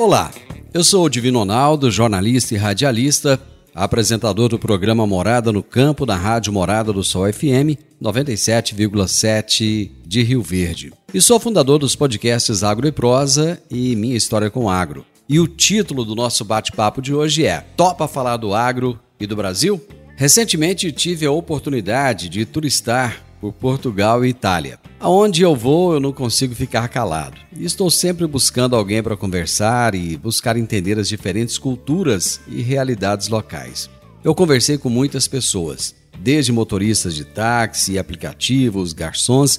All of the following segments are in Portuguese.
Olá, eu sou o Divino Ronaldo, jornalista e radialista, apresentador do programa Morada no Campo da Rádio Morada do Sol FM 97,7 de Rio Verde. E sou fundador dos podcasts Agro e Prosa e Minha História com Agro. E o título do nosso bate-papo de hoje é Topa falar do agro e do Brasil? Recentemente tive a oportunidade de turistar por Portugal e Itália. Aonde eu vou, eu não consigo ficar calado. estou sempre buscando alguém para conversar e buscar entender as diferentes culturas e realidades locais. Eu conversei com muitas pessoas, desde motoristas de táxi, aplicativos, garçons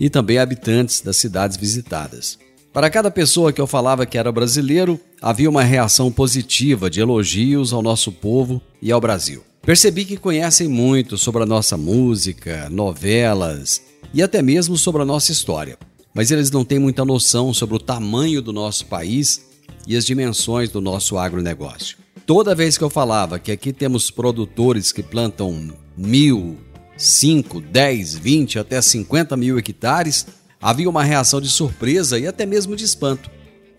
e também habitantes das cidades visitadas. Para cada pessoa que eu falava que era brasileiro, havia uma reação positiva de elogios ao nosso povo e ao Brasil. Percebi que conhecem muito sobre a nossa música, novelas e até mesmo sobre a nossa história, mas eles não têm muita noção sobre o tamanho do nosso país e as dimensões do nosso agronegócio. Toda vez que eu falava que aqui temos produtores que plantam mil, cinco, dez, vinte, até cinquenta mil hectares, havia uma reação de surpresa e até mesmo de espanto.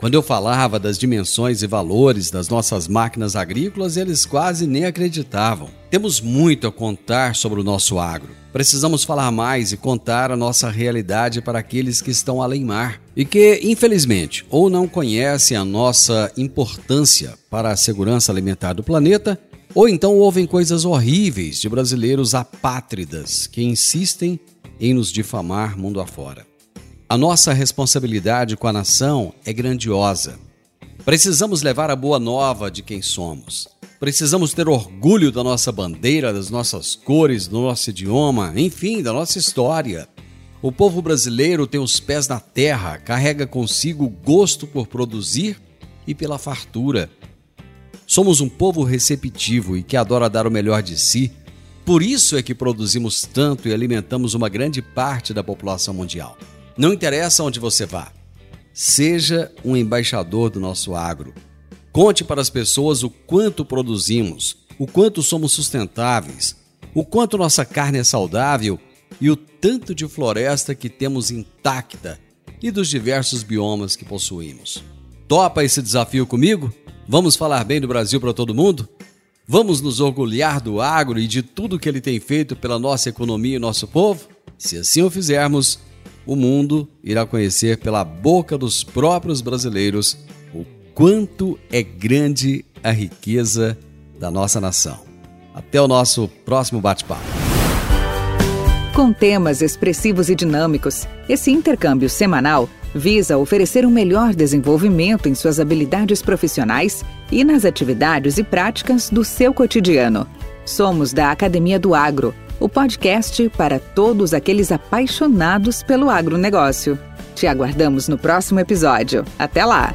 Quando eu falava das dimensões e valores das nossas máquinas agrícolas, eles quase nem acreditavam. Temos muito a contar sobre o nosso agro. Precisamos falar mais e contar a nossa realidade para aqueles que estão além mar e que, infelizmente, ou não conhecem a nossa importância para a segurança alimentar do planeta, ou então ouvem coisas horríveis de brasileiros apátridas que insistem em nos difamar mundo afora. A nossa responsabilidade com a nação é grandiosa. Precisamos levar a boa nova de quem somos. Precisamos ter orgulho da nossa bandeira, das nossas cores, do nosso idioma, enfim, da nossa história. O povo brasileiro tem os pés na terra, carrega consigo o gosto por produzir e pela fartura. Somos um povo receptivo e que adora dar o melhor de si. Por isso é que produzimos tanto e alimentamos uma grande parte da população mundial. Não interessa onde você vá. Seja um embaixador do nosso agro. Conte para as pessoas o quanto produzimos, o quanto somos sustentáveis, o quanto nossa carne é saudável e o tanto de floresta que temos intacta e dos diversos biomas que possuímos. Topa esse desafio comigo? Vamos falar bem do Brasil para todo mundo? Vamos nos orgulhar do agro e de tudo que ele tem feito pela nossa economia e nosso povo? Se assim o fizermos, o mundo irá conhecer pela boca dos próprios brasileiros o quanto é grande a riqueza da nossa nação. Até o nosso próximo bate-papo. Com temas expressivos e dinâmicos, esse intercâmbio semanal visa oferecer um melhor desenvolvimento em suas habilidades profissionais e nas atividades e práticas do seu cotidiano. Somos da Academia do Agro o podcast para todos aqueles apaixonados pelo agronegócio. Te aguardamos no próximo episódio. Até lá!